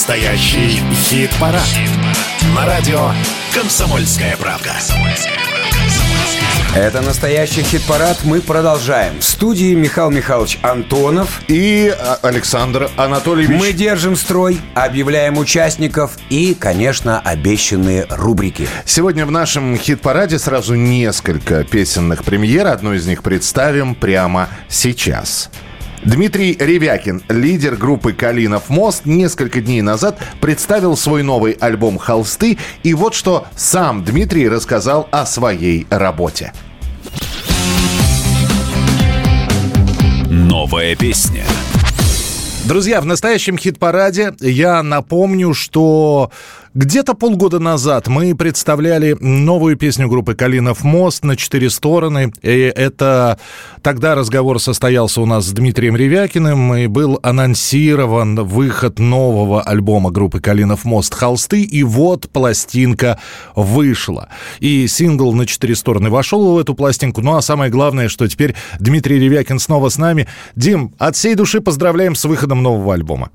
Настоящий хит-парад. Хит На радио «Комсомольская правка». Это настоящий хит-парад. Мы продолжаем. В студии Михаил Михайлович Антонов. И а, Александр Анатольевич. Мы держим строй, объявляем участников и, конечно, обещанные рубрики. Сегодня в нашем хит-параде сразу несколько песенных премьер. Одну из них представим прямо сейчас. Дмитрий Ревякин, лидер группы «Калинов мост», несколько дней назад представил свой новый альбом «Холсты». И вот что сам Дмитрий рассказал о своей работе. Новая песня. Друзья, в настоящем хит-параде я напомню, что где-то полгода назад мы представляли новую песню группы «Калинов мост» на четыре стороны. И это тогда разговор состоялся у нас с Дмитрием Ревякиным, и был анонсирован выход нового альбома группы «Калинов мост» «Холсты», и вот пластинка вышла. И сингл на четыре стороны вошел в эту пластинку. Ну а самое главное, что теперь Дмитрий Ревякин снова с нами. Дим, от всей души поздравляем с выходом нового альбома.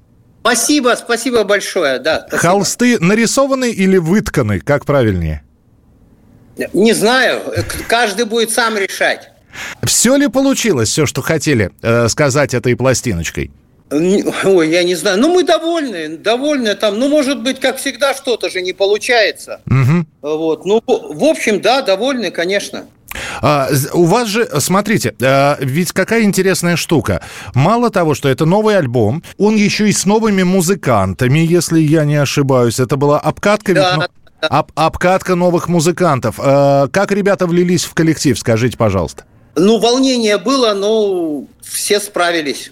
Спасибо, спасибо большое, да. Спасибо. Холсты нарисованы или вытканы, как правильнее? Не знаю, каждый будет сам решать. Все ли получилось, все, что хотели э, сказать этой пластиночкой? Ой, я не знаю. Ну, мы довольны, довольны там. Ну, может быть, как всегда, что-то же не получается. Угу. Вот. Ну, в общем, да, довольны, конечно. А, у вас же, смотрите, а, ведь какая интересная штука. Мало того, что это новый альбом, он еще и с новыми музыкантами, если я не ошибаюсь. Это была обкатка да. ведь... Об, обкатка новых музыкантов. А, как ребята влились в коллектив, скажите, пожалуйста. Ну, волнение было, но все справились.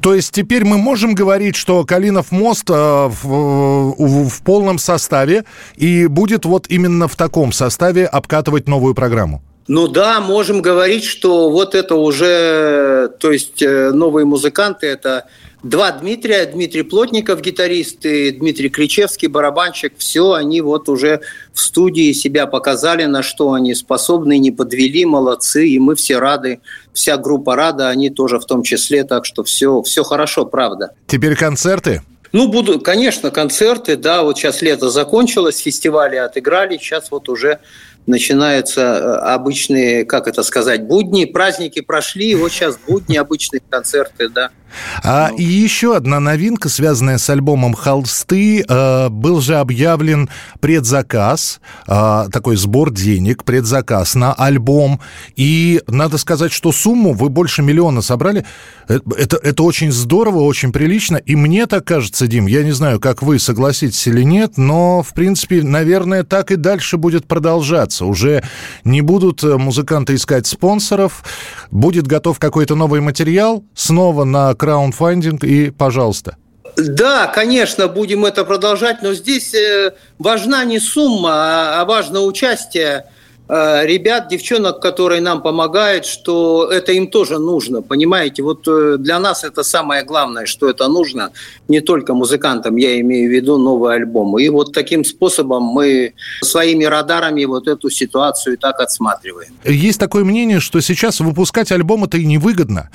То есть теперь мы можем говорить, что Калинов мост э, в, в, в полном составе и будет вот именно в таком составе обкатывать новую программу? Ну да, можем говорить, что вот это уже, то есть э, новые музыканты, это два Дмитрия, Дмитрий Плотников, гитарист, и Дмитрий Кричевский, барабанщик, все, они вот уже в студии себя показали, на что они способны, не подвели, молодцы, и мы все рады, вся группа рада, они тоже в том числе, так что все, все хорошо, правда. Теперь концерты? Ну, буду, конечно, концерты, да, вот сейчас лето закончилось, фестивали отыграли, сейчас вот уже начинаются э, обычные, как это сказать, будни, праздники прошли, вот сейчас будни, обычные концерты, да. А ну. и еще одна новинка, связанная с альбомом «Холсты». Э, был же объявлен предзаказ, э, такой сбор денег, предзаказ на альбом. И надо сказать, что сумму вы больше миллиона собрали. Это, это очень здорово, очень прилично. И мне так кажется, Дим, я не знаю, как вы согласитесь или нет, но, в принципе, наверное, так и дальше будет продолжаться. Уже не будут э, музыканты искать спонсоров, будет готов какой-то новый материал, снова на краундфандинг и пожалуйста. Да, конечно, будем это продолжать, но здесь э, важна не сумма, а важно участие ребят, девчонок, которые нам помогают, что это им тоже нужно, понимаете? Вот э, для нас это самое главное, что это нужно не только музыкантам, я имею в виду новый альбом. И вот таким способом мы своими радарами вот эту ситуацию и так отсматриваем. Есть такое мнение, что сейчас выпускать альбом это и невыгодно.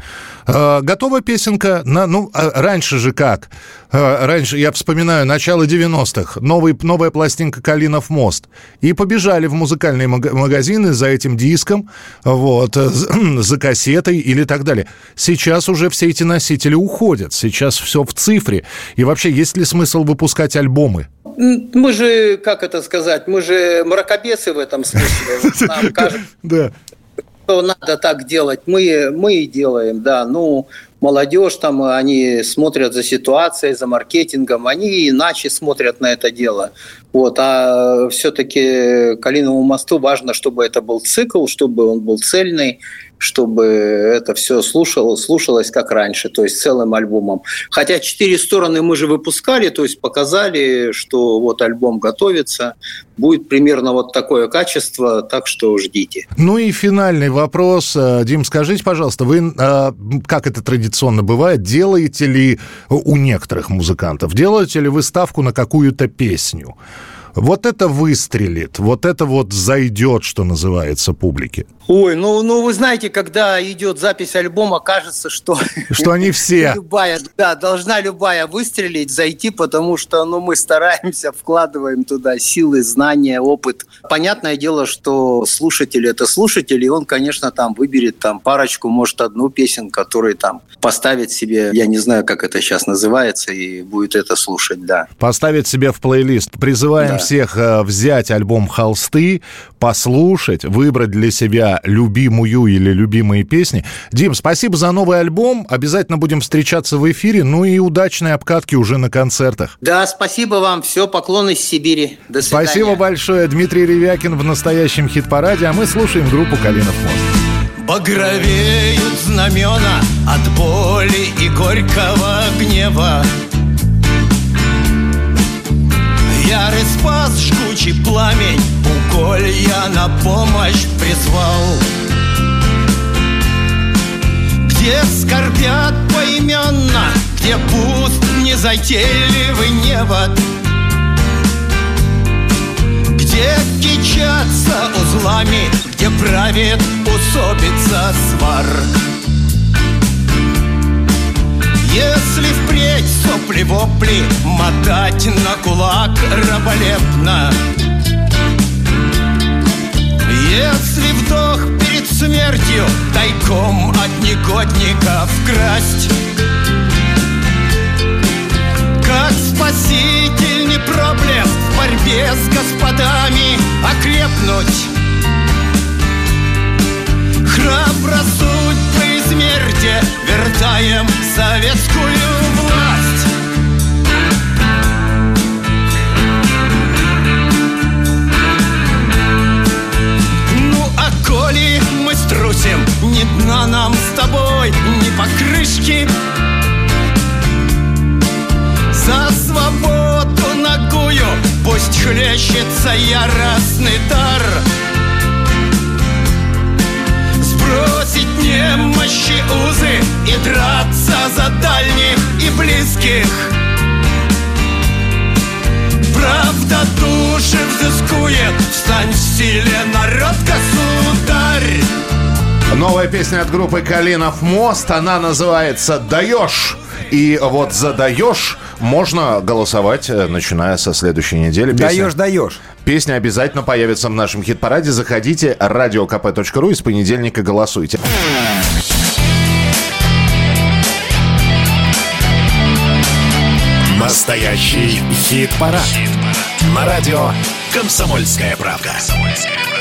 Э, готова песенка, на, ну, а раньше же как? Раньше, я вспоминаю, начало 90-х, новый, новая пластинка «Калинов мост». И побежали в музыкальные магазины магазины за этим диском, вот, э, за кассетой или так далее. Сейчас уже все эти носители уходят, сейчас все в цифре. И вообще, есть ли смысл выпускать альбомы? Мы же, как это сказать, мы же мракобесы в этом смысле. Нам кажется, что надо так делать, мы, мы и делаем, да. Ну, молодежь там, они смотрят за ситуацией, за маркетингом, они иначе смотрят на это дело. Вот, а все-таки Калиновому мосту важно, чтобы это был цикл, чтобы он был цельный, чтобы это все слушало, слушалось как раньше, то есть целым альбомом. Хотя четыре стороны мы же выпускали, то есть показали, что вот альбом готовится, будет примерно вот такое качество, так что ждите. Ну и финальный вопрос. Э, Дим, скажите, пожалуйста, вы, э, как это традиционно бывает, делаете ли у некоторых музыкантов, делаете ли вы ставку на какую-то песню? Вот это выстрелит, вот это вот зайдет, что называется, публике. Ой, ну, ну вы знаете, когда идет запись альбома, кажется, что... Что они все. Любая, да, должна любая выстрелить, зайти, потому что ну, мы стараемся, вкладываем туда силы, знания, опыт. Понятное дело, что слушатель – это слушатель, и он, конечно, там выберет там парочку, может, одну песен, который там поставит себе, я не знаю, как это сейчас называется, и будет это слушать, да. Поставит себе в плейлист. Призываем да. всех э, взять альбом «Холсты», послушать, выбрать для себя любимую или любимые песни. Дим, спасибо за новый альбом. Обязательно будем встречаться в эфире. Ну и удачной обкатки уже на концертах. Да, спасибо вам. Все, поклон из Сибири. До свидания. Спасибо большое. Дмитрий Ревякин в настоящем хит-параде, а мы слушаем группу «Калинов мост». Багровеют знамена от боли и горького гнева Ярый спас жгучий пламень Уколь я на помощь призвал. Где скорбят поименно Где пуст незатейливый невод. Где кичатся узлами Где правит усобица сварк. Если впредь сопли-вопли Мотать на кулак раболепно Если вдох перед смертью Тайком от негодников красть Как спасительный проблеск В борьбе с господами окрепнуть. Храбро судьбы и смерти Вертаем советскую струсим Ни дна нам с тобой, ни покрышки За свободу ногую Пусть хлещется яростный дар. Сбросить немощи узы И драться за дальних и близких. Правда души взыскует Встань в силе, народ, государь Новая песня от группы «Калинов мост». Она называется «Даешь». И вот за «Даешь» можно голосовать, э, начиная со следующей недели. Песня... Даешь, даешь. Песня обязательно появится в нашем хит-параде. Заходите, radiokp.ru и с понедельника голосуйте. Настоящий хит-парад. Хит На радио «Комсомольская правка». «Комсомольская правка».